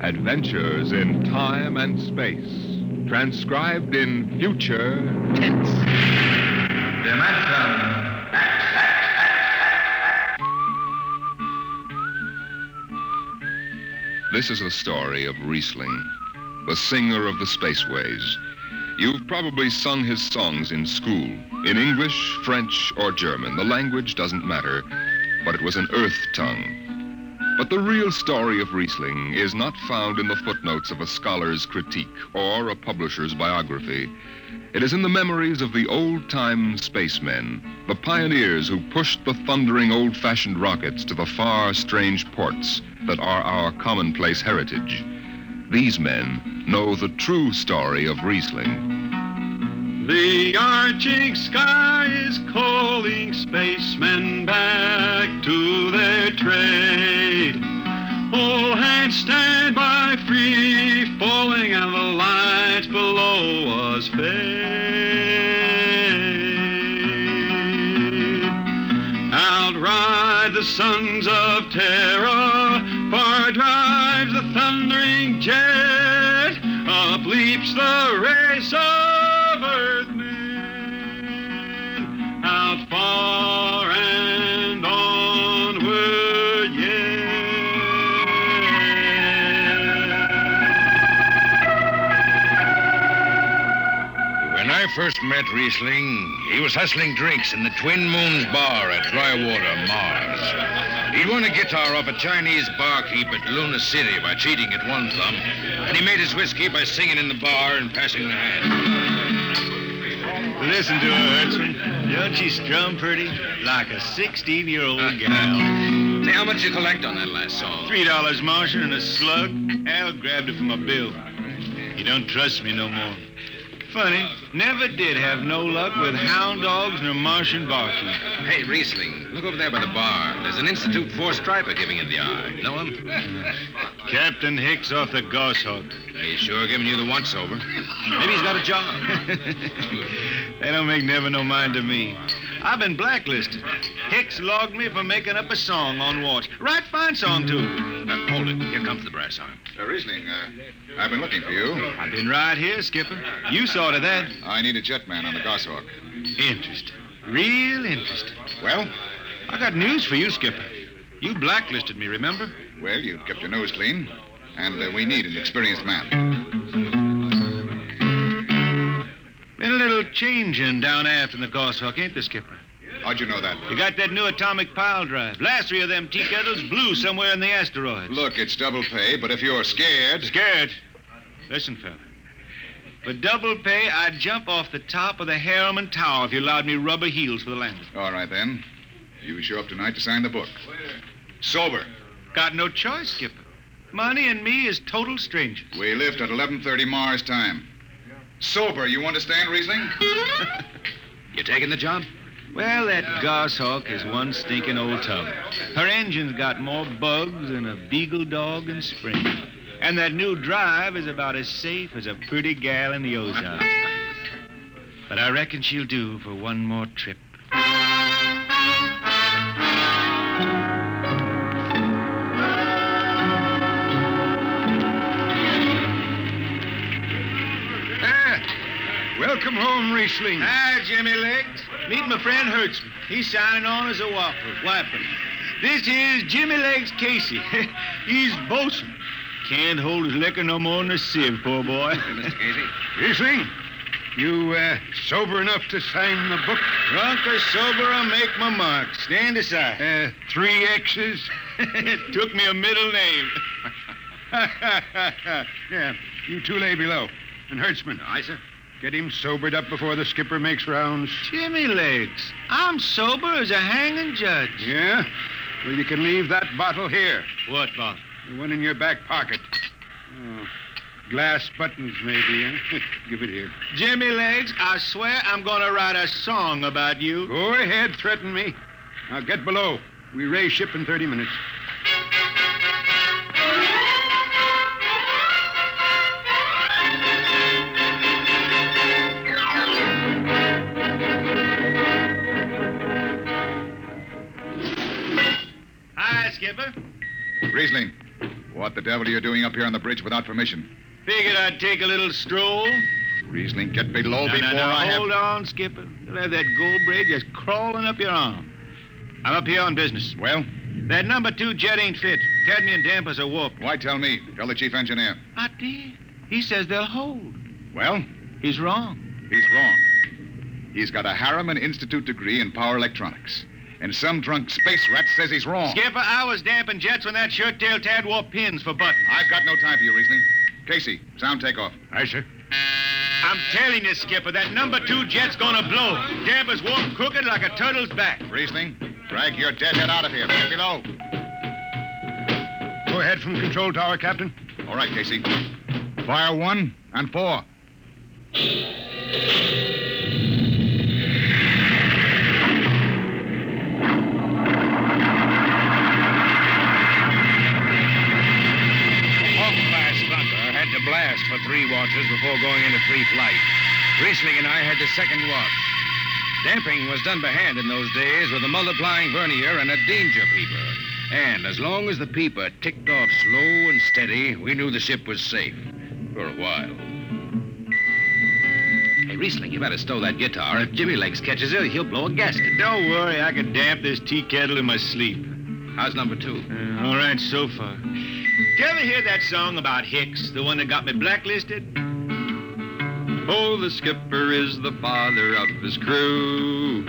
Adventures in time and space. Transcribed in future tense. Dimension This is the story of Rhysling, the singer of the spaceways. You've probably sung his songs in school, in English, French, or German. The language doesn't matter, but it was an earth tongue. But the real story of Rhysling is not found in the footnotes of a scholar's critique or a publisher's biography. It is in the memories of the old time spacemen, the pioneers who pushed the thundering old fashioned rockets to the far, strange ports that are our commonplace heritage. These men know the true story of Rhysling. The arching sky is calling spacemen back to their trade. All hands stand by free falling and the lights below us fade. Outride the sons of terror, far drives the thundering jet, up leaps the race of When I first met Rhysling, he was hustling drinks in the Twin Moons Bar at Drywater, Mars. He'd won a guitar off a Chinese barkeep at Luna City by cheating at one thumb, and he made his whiskey by singing in the bar and passing the hat. Listen to her, Hudson. Don't she strum pretty? Like a 16 year old gal. Say, how much you collect on that last song? Three dollars Martian and a slug. Al grabbed it from my bill. You don't trust me no more. Funny, never did have no luck with hound dogs nor Martian barkeep. Hey, Rhysling, look over there by the bar. There's an Institute Four striper giving it the eye. Know him? Captain Hicks off the Goshawk. He's sure giving you the once over. Maybe he's got a job. They don't make never no mind to me. I've been blacklisted. Hicks logged me for making up a song on watch. Right fine song, too. Uh, hold it. Here comes the brass arm. Uh, Rhysling, uh, I've been looking for you. I've been right here, Skipper. You saw to that. I need a jet man on the Goshawk. Interesting. Real interesting. Well? I got news for you, Skipper. You blacklisted me, remember? Well, you've kept your nose clean, and uh, we need an experienced man. Been a little changing down aft in the Goshawk, ain't there, Skipper? How'd you know that? You got that new atomic pile drive. Last three of them tea kettles blew somewhere in the asteroids. Look, it's double pay, but if you're scared. Scared? Listen, fella. For double pay, I'd jump off the top of the Harriman Tower if you allowed me rubber heels for the landing. All right, then. You show up tonight to sign the book. Sober. Got no choice, Skipper. Money and me is total strangers. We lift at 11.30 Mars time. Sober, you understand, Rhysling? You taking the job? Well, that goshawk is one stinking old tub. Her engine's got more bugs than a beagle dog in spring. And that new drive is about as safe as a pretty gal in the Ozarks. But I reckon she'll do for one more trip. Ah, Welcome home, Rhysling. Hi, Jimmy Legs. Meet my friend Hertzman. He's signing on as a wiper. wiper. This is Jimmy Legs Casey. He's bosun. Can't hold his liquor no more than a sieve, poor boy. Mr. Casey? Rhysling, you uh, sober enough to sign the book? Drunk or sober, I make my mark. Stand aside. Uh, three X's? it took me a middle name. yeah, you two lay below. And Hertzman. Aye, sir. Get him sobered up before the skipper makes rounds. Jimmy Legs, I'm sober as a hanging judge. Yeah? Well, you can leave that bottle here. What bottle? The one in your back pocket. Oh, glass buttons, maybe, huh? Give it here. Jimmy Legs, I swear I'm going to write a song about you. Go ahead, threaten me. Now get below. We raise ship in 30 minutes. Skipper. Rhysling, What the devil are you doing up here on the bridge without permission? Figured I'd take a little stroll. Rhysling, get below Now, before now, now, I have... hold on, Skipper. You'll have that gold braid just crawling up your arm. I'm up here on business. Well, That number two jet ain't fit. Cadmium dampers are warped. why tell me? Tell the chief engineer. I did. He says they'll hold. Well, He's wrong. he's wrong. He's got a Harriman Institute degree in power electronics. And some drunk space rat says he's wrong. Skipper, I was damping jets when that shirt-tail tad wore pins for buttons. I've got no time for you, Rhysling. Casey, sound takeoff. Aye, sir. I'm telling you, Skipper, that number two jet's gonna blow. Dampers warp crooked like a turtle's back. Rhysling, drag your deadhead out of here. Get below. Go ahead from control tower, Captain. All right, Casey. Fire one and four. For three watches before going into free flight. Rhysling and I had the second watch. Damping was done by hand in those days with a multiplying vernier and a danger peeper. And as long as the peeper ticked off slow and steady, we knew the ship was safe. For a while. Hey, Rhysling, you better stow that guitar. If Jimmy Legs catches it, he'll blow a gasket. Don't worry, I can damp this tea kettle in my sleep. How's number two? Uh, all right so far. Did you ever hear that song about Hicks, the one that got me blacklisted? Oh, the skipper is the father of his crew,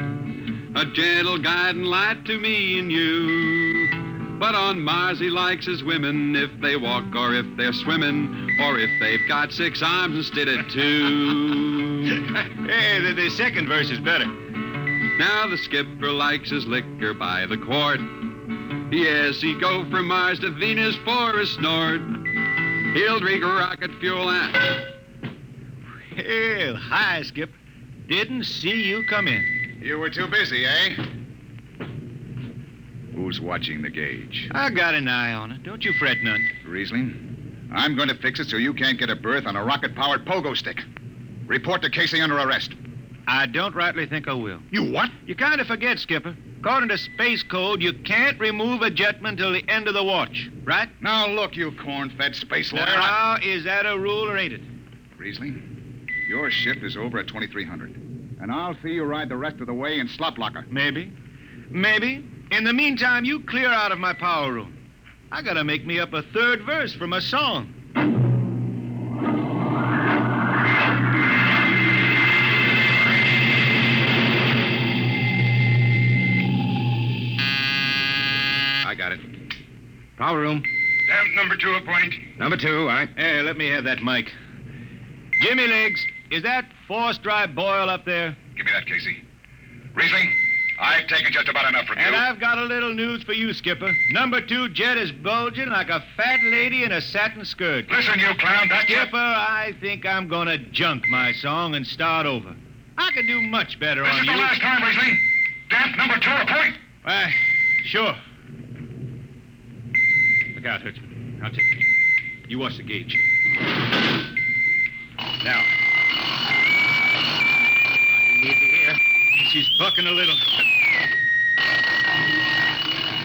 a gentle guiding light to me and you. But on Mars he likes his women if they walk or if they're swimming or if they've got six arms instead of two. hey, the, the second verse is better. now the skipper likes his liquor by the quart. Yes, he'd go from Mars to Venus for a snort. He'll drink rocket fuel and... Hell, hi, Skip. Didn't see you come in. You were too busy, eh? Who's watching the gauge? I got an eye on it. Don't you fret none. Rhysling, I'm going to fix it so you can't get a berth on a rocket-powered pogo stick. Report to Casey under arrest. I don't rightly think I will. You what? You kind of forget, Skipper. According to Space Code, you can't remove a jetman till the end of the watch, right? Now look, you corn-fed space lawyer. I- Now, is that a rule or ain't it? Rhysling, your shift is over at 2300. And I'll see you ride the rest of the way in slop locker. Maybe. Maybe. In the meantime, you clear out of my power room. I gotta make me up a third verse for my song. Power room. Damp number two a point. Number two, I. Hey, let me have that mic. Jimmy Legs, is that force dry boil up there? Give me that, Casey. Rhysling, I've taken just about enough from And you. And I've got a little news for you, Skipper. Number two jet is bulging like a fat lady in a satin skirt. Listen, you clown, that jet... Skipper, I think I'm gonna junk my song and start over. I can do much better This on is you. the last time, Rhysling. Damp number two a point. Why, sure. Out. I'll take it. You watch the gauge. Now. I need. She's bucking a little.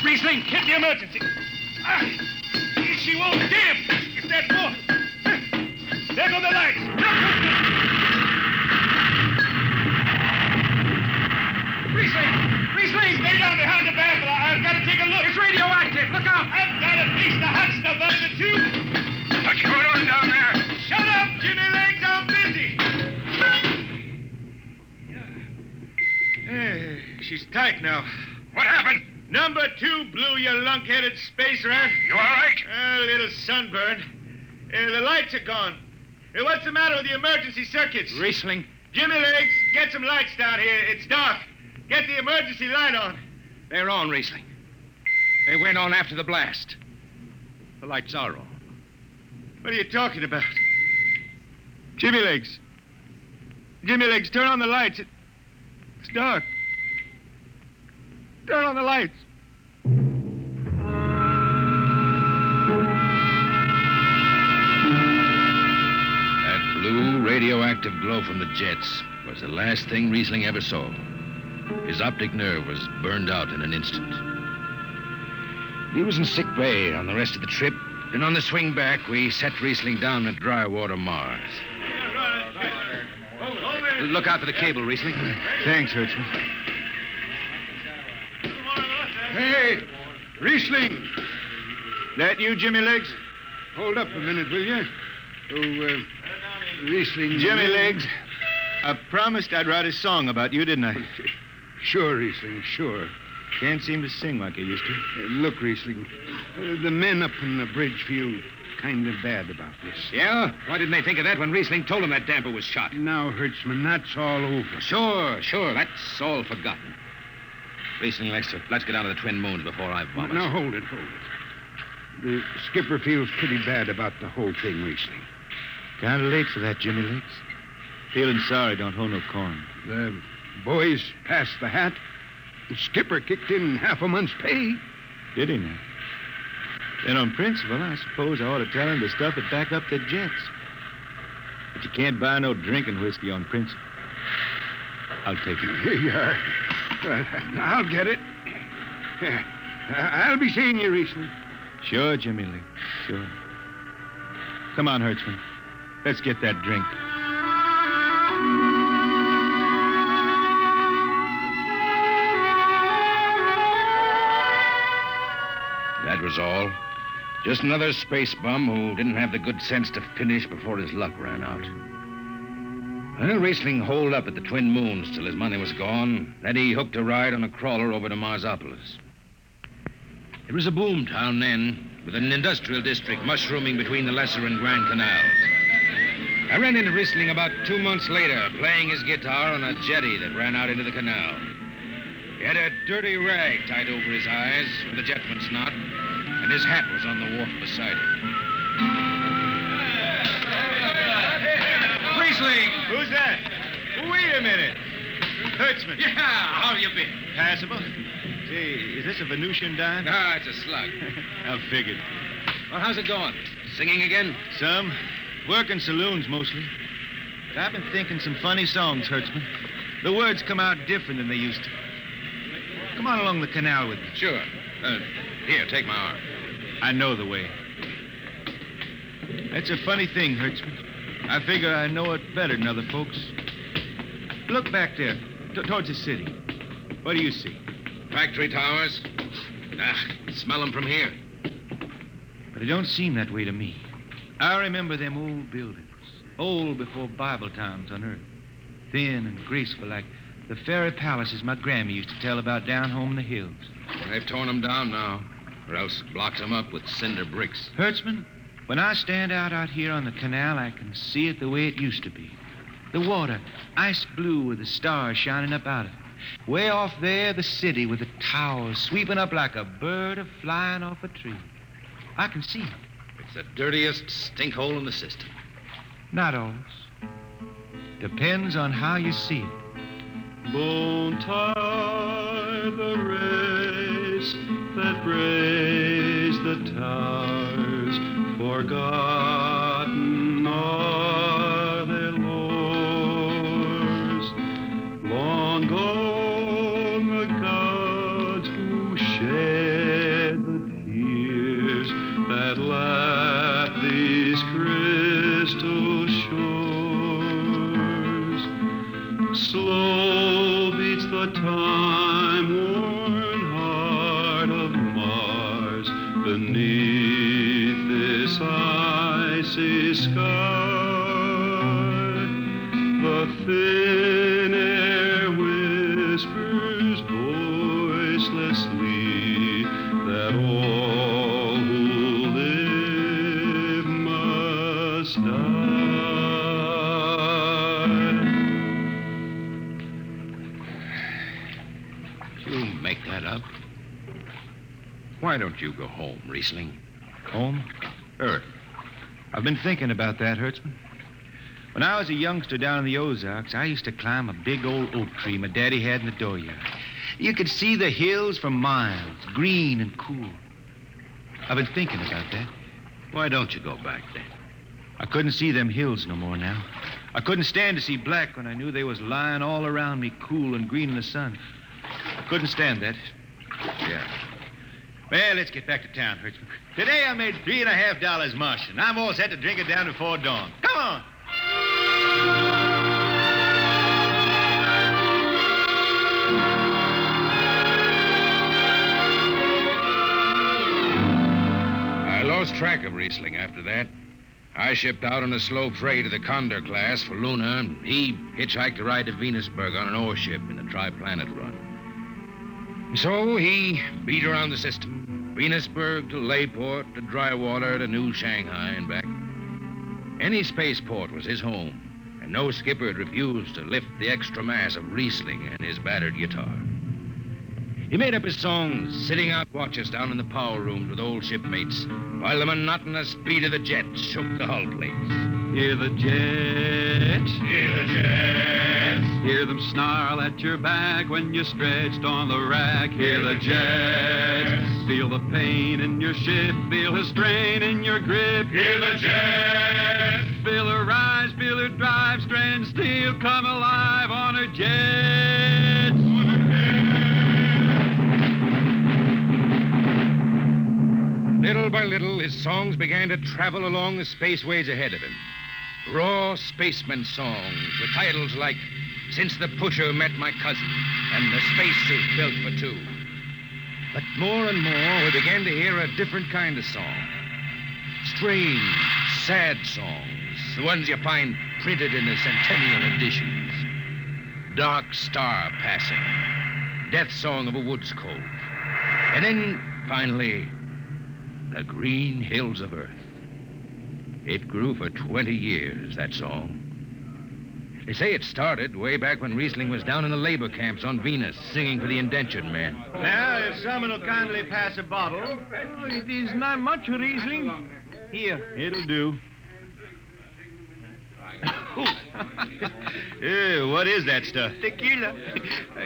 Rhysling, hit the emergency. Ah, she won't damp. It's that boy. There go the lights. Rhysling! Stay down behind the baffle. I- I've got to take a look. It's radioactive. Look out. I've got a piece of hot stuff under the tube. What's going on down there? Shut up, Jimmy Legs. I'm busy. Eh, she's tight now. What happened? Number two blew, your lunk-headed space rat. You all right? A little sunburn. Uh, the lights are gone. Uh, what's the matter with the emergency circuits? Rhysling. Jimmy Legs, get some lights down here. It's dark. Get the emergency light on. They're on, Rhysling. They went on after the blast. The lights are on. What are you talking about? Jimmy Legs. Jimmy Legs, turn on the lights. It, it's dark. Turn on the lights. That blue radioactive glow from the jets was the last thing Rhysling ever saw. His optic nerve was burned out in an instant. He was in sick bay on the rest of the trip, and on the swing back, we set Rhysling down at Drywater, Mars. Look out for the cable, Rhysling. Thanks, Hertzman. Hey, Rhysling, That you, Jimmy Legs? hold up a minute, will you? Oh, uh, Rhysling. Jimmy Legs. I promised I'd write a song about you, didn't I? Sure, Rhysling, sure. Can't seem to sing like I used to. Uh, look, Rhysling, uh, the men up in the bridge feel kind of bad about this. Yeah? Why didn't they think of that when Rhysling told them that damper was shot? Now, Hertzman, that's all over. Sure, sure. That's all forgotten. Rhysling, let's, let's get out of the Twin Moons before I vomit. Now, hold it, hold it. The skipper feels pretty bad about the whole thing, Rhysling. Kind of late for that, Jimmy Legs. Feeling sorry don't hold no corn. The boys passed the hat. The skipper kicked in half a month's pay. Did he now? Then on principle, I suppose I ought to tell him to stuff it back up the jets. But you can't buy no drinking whiskey on principle. I'll take it. Here you are. I'll get it. I'll be seeing you, Rhysling. Sure, Jimmy Lee. Sure. Come on, Hertzman. Let's get that drink. Was all. Just another space bum who didn't have the good sense to finish before his luck ran out. Well, Rhysling holed up at the Twin Moons till his money was gone. Then he hooked a ride on a crawler over to Marsopolis. It was a boom town then, with an industrial district mushrooming between the Lesser and Grand Canals. I ran into Rhysling about two months later, playing his guitar on a jetty that ran out into the canal. He had a dirty rag tied over his eyes with a jetman's knot, and his hat was on the wharf beside him. Rhysling! Who's that? Wait a minute. Hertzman. Yeah, how you been? Passable. Say, is this a Venusian dime? Ah, it's a slug. I figured. Well, how's it going? Singing again? Some. Working saloons mostly. But I've been thinking some funny songs, Hertzman. The words come out different than they used to. Come on along the canal with me. Sure. Uh, here, take my arm. I know the way. That's a funny thing, Hertzman. I figure I know it better than other folks. Look back there, t- towards the city. What do you see? Factory towers? Ah, smell them from here. But it don't seem that way to me. I remember them old buildings, old before Bible times on earth. Thin and graceful like the fairy palaces my Grammy used to tell about down home in the hills. They've torn them down now, or else blocked them up with cinder bricks. Hertzman, when I stand out out here on the canal, I can see it the way it used to be. The water, ice blue with the stars shining up out of it. Way off there, the city with the towers sweeping up like a bird a flying off a tree. I can see it. It's the dirtiest stink hole in the system. Not always. Depends on how you see it. Bone tie the that raised the towers, forgotten are their. Long gone the gods who shed the tears that lap these crystal shores. Slow beats the time-worn Why don't you go home, Rhysling? Home? Earth. I've been thinking about that, Hertzman. When I was a youngster down in the Ozarks, I used to climb a big old oak tree my daddy had in the dooryard. You could see the hills for miles, green and cool. I've been thinking about that. Why don't you go back then? I couldn't see them hills no more now. I couldn't stand to see black when I knew they was lying all around me, cool and green in the sun. I couldn't stand that. Yeah. Well, let's get back to town, Hertzman. Today I made three and a half dollars and I'm all set to drink it down before dawn. Come on. I lost track of Rhysling after that. I shipped out on a slow freight of the Condor class for Luna, and he hitchhiked a ride to Venusburg on an ore ship in the Triplanet run. So he beat around the system Venusburg to Layport to Drywater to New Shanghai and back. Any spaceport was his home, and no skipper had refused to lift the extra mass of Rhysling and his battered guitar. He made up his songs sitting out watches down in the power rooms with old shipmates while the monotonous beat of the jets shook the hull plates. Hear the jets. Hear the jets. Hear them snarl at your back when you're stretched on the rack. Hear the jets. Feel the pain in your ship. Feel the strain in your grip. Hear the jets. Feel her rise. Feel her drive. Strand steel come alive on her jets. Little by little, his songs began to travel along the spaceways ahead of him. Raw spaceman songs with titles like Since the Pusher Met My Cousin and The Spacesuit Built for Two. But more and more, we began to hear a different kind of song. Strange, sad songs, the ones you find printed in the centennial editions. Dark Star Passing, Death Song of a Woods Cove. And then, finally, the Green Hills of Earth. It grew for 20 years, that song. They say it started way back when Rhysling was down in the labor camps on Venus, singing for the indentured men. Now, if someone will kindly pass a bottle. Oh, it is not much, Rhysling. Here. It'll do. Eh, what is that stuff? Tequila.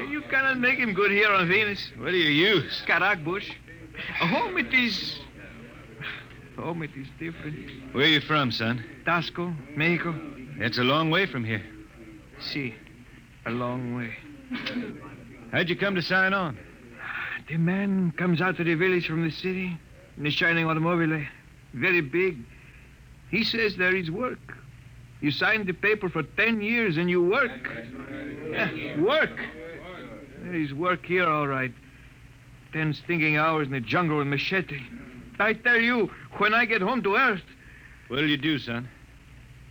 You cannot make him good here on Venus. What do you use? Carac bush. Uh, home it is. Home it is different. Where are you from, son? Taxco, Mexico. It's a long way from here. See, a long way. How'd you come to sign on? The man comes out to the village from the city in a shining automobile, very big. He says there is work. You sign the paper for ten years and you work. Yeah, work. There is work here, all right. Ten stinking hours in the jungle with machete. I tell you, when I get home to Earth, What'll you do, son?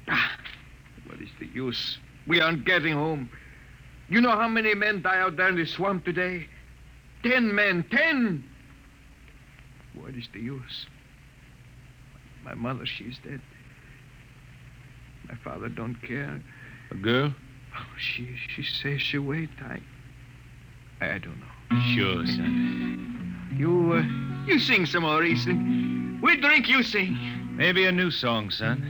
Ah, what is the use? We aren't getting home. You know how many men die out there in the swamp today? Ten men, ten! What is the use? My mother, she's dead. My father don't care. A girl? Oh, she she says she wait. I I don't know. Sure, son. You uh, you sing some more, Rhysling. We drink, you sing. Maybe a new song, son.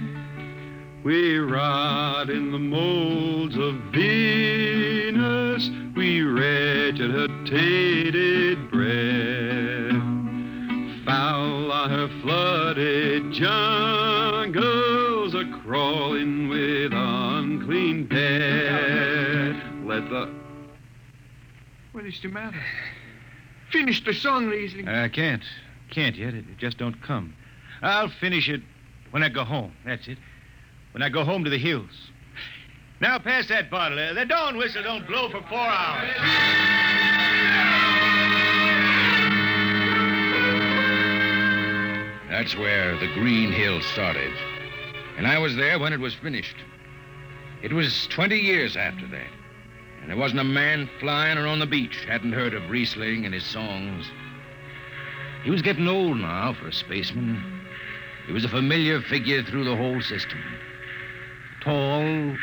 We rot in the molds of Venus. We regurgitated breath. Foul are her flooded jungles, a crawling with unclean dead. Let the What is the matter? Finish the song, Rhysling. I can't. Can't yet. It just don't come. I'll finish it when I go home. That's it. When I go home to the hills. Now pass that bottle. The dawn whistle don't blow for four hours. That's where the Green Hills started. And I was there when it was finished. It was 20 years after that. And there wasn't a man flying or on the beach hadn't heard of Rhysling and his songs. He was getting old now for a spaceman. He was a familiar figure through the whole system. Tall,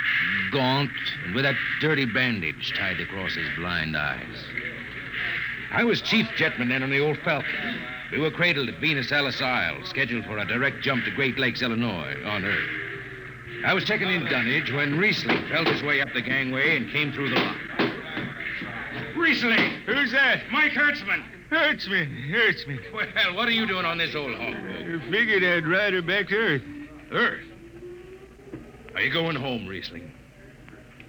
gaunt, and with that dirty bandage tied across his blind eyes. I was chief jetman then on the old Falcon. We were cradled at Venus Alice Isle, scheduled for a direct jump to Great Lakes, Illinois, on Earth. I was checking in dunnage when Rhysling felt his way up the gangway and came through the lock. Rhysling! Who's that? Mike Hertzman! Hurts me. Well, what are you doing on this old hog? I figured I'd ride her back to Earth. Earth? Are you going home, Rhysling?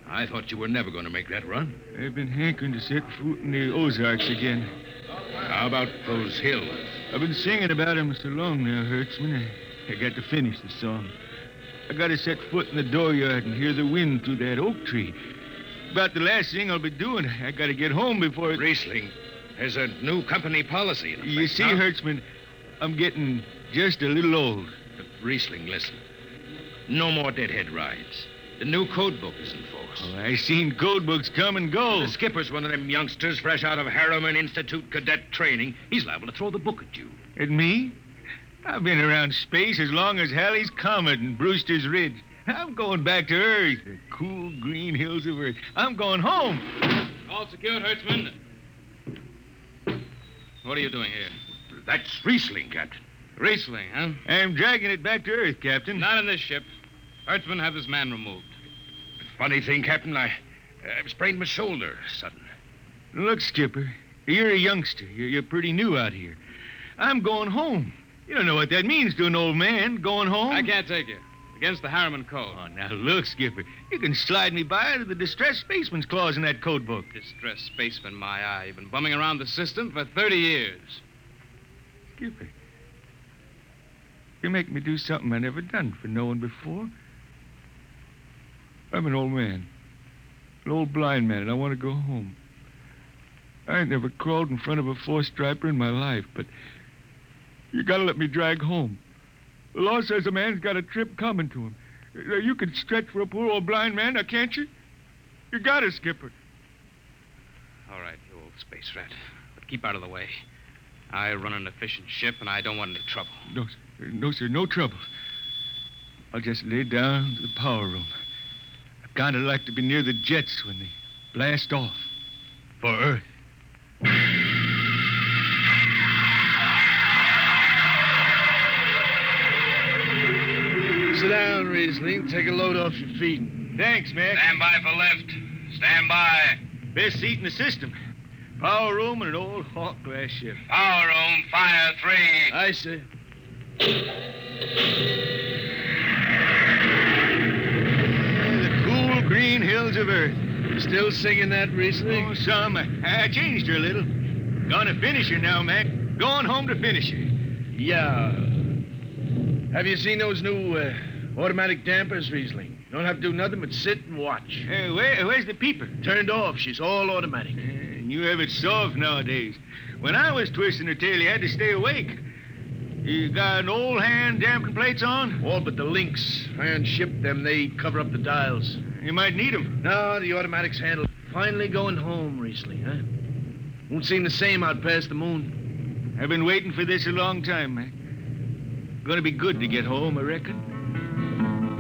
I thought you were never going to make that run. I've been hankering to set foot in the Ozarks again. How about those hills? I've been singing about him so long now, Hertzman. I, I got to finish the song. I got to set foot in the dooryard and hear the wind through that oak tree. About the last thing I'll be doing. I got to get home before it... Rhysling, there's a new company policy. You see, now. Hertzman, I'm getting just a little old. Rhysling, listen. No more deadhead rides. The new code book is in force. Oh, I seen code books come and go. The skipper's one of them youngsters fresh out of Harriman Institute cadet training. He's liable to throw the book at you. At me? I've been around space as long as Halley's Comet and Brewster's Ridge. I'm going back to Earth, the cool green hills of Earth. I'm going home. All secured, Hertzman. What are you doing here? That's Rhysling, Captain. Rhysling, huh? I'm dragging it back to Earth, Captain. Not in this ship. Hertzman, have this man removed. Funny thing, Captain, I, I sprained my shoulder sudden. Look, Skipper, you're a youngster. You're, you're pretty new out here. I'm going home. You don't know what that means to an old man, going home. I can't take you. Against the Harriman Code. Oh, now look, Skipper. You can slide me by to the distressed spaceman's clause in that code book. Distressed spaceman, my eye. You've been bumming around the system for 30 years. Skipper, you make me do something I never done for no one before. I'm an old man, an old blind man, and I want to go home. I ain't never crawled in front of a four-striper in my life, but you gotta let me drag home. The law says a man's got a trip coming to him. Uh, You can stretch for a poor old blind man, now can't you? You gotta, Skipper. All right, you old space rat. But keep out of the way. I run an efficient ship, and I don't want any trouble. No, sir. No, sir. No trouble. I'll just lay down to the power room. I kind of like to be near the jets when they blast off for Earth. Sit down, Rhysling. Take a load off your feet. Thanks, Mac. Stand by for lift. Stand by. Best seat in the system. Power room and an old Hawk glass ship. Power room, fire three. I say. The cool green hills of Earth. Still singing that, Rhysling? Oh, some. I, I changed her a little. Gonna finish her now, Mac. Going home to finish her. Yeah. Have you seen those new uh, automatic dampers, Rhysling? Don't have to do nothing but sit and watch. Hey, where, where's the peeper? Turned off. She's all automatic. And you have it soft nowadays. When I was twisting her tail, you had to stay awake. You got an old hand damping plates on? All but the links. Iron shipped them. They cover up the dials. You might need 'em. No, the automatics handle. Finally going home, Rhysling, huh? Won't seem the same out past the moon. I've been waiting for this a long time, Mac. Gonna be good to get home, I reckon.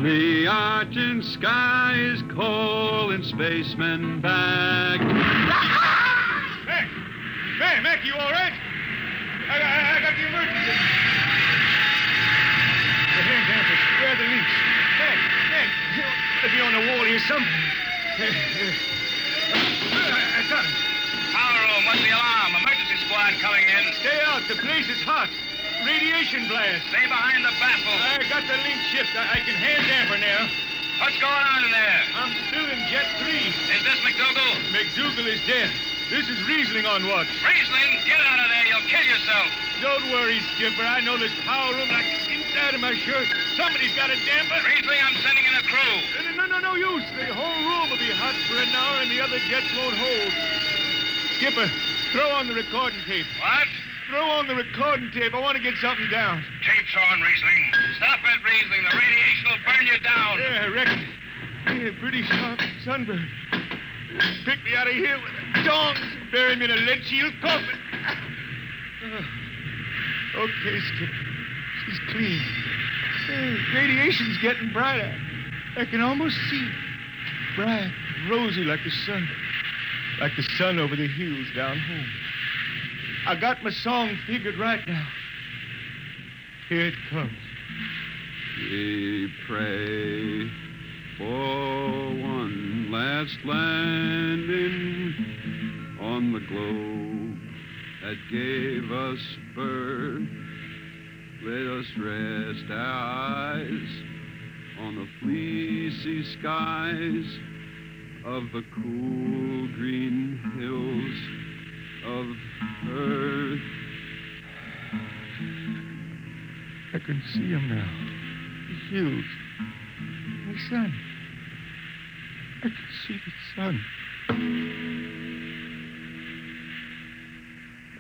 The argent sky is calling spacemen back. Mac! Mac, Mac, you all right? I, I, I got the emergency. The hand dampers. Where are the links? Mac, Mac, you ought be on the wall here something. I, I got him. Power room, what's the alarm? Emergency squad coming in. Stay out. The place is hot. Radiation blast. Stay behind the baffle. I got the link shift. I, I can hand damper now. What's going on in there? I'm still in Jet 3. Is this McDougal? McDougal is dead. This is Rhysling on watch. Rhysling, get out of there. You'll kill yourself. Don't worry, Skipper. I know this power room like the inside of my shirt. Somebody's got a damper. Rhysling, I'm sending in a crew. No, no, no use. The whole room will be hot for an hour and the other jets won't hold. Skipper, throw on the recording tape. What? Throw on the recording tape. I want to get something down. Tape's on, Rhysling. Stop it, Rhysling. The radiation will burn you down. Yeah, I reckon. Yeah, pretty sharp sunburn. Pick me out of here with a and bury me in a lead shield coffin. Uh, okay, Skip. She's clean. Uh, radiation's getting brighter. I can almost see it. Bright, rosy like the sun. Like the sun over the hills down home. I got my song figured right now. Here it comes. We pray for one last landing on the globe that gave us birth. Let us rest our eyes on the fleecy skies of the cool green hills of earth. I can see him now. He's huge. My son. I can see the sun.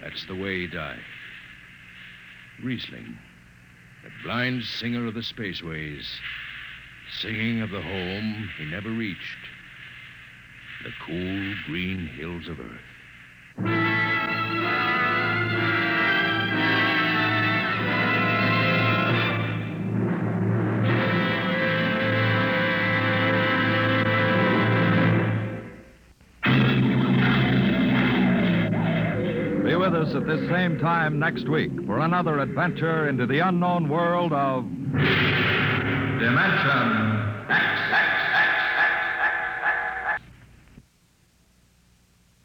That's the way he died. Rhysling, the blind singer of the spaceways, singing of the home he never reached, the cool green hills of Earth. At this same time next week for another adventure into the unknown world of Dimension X.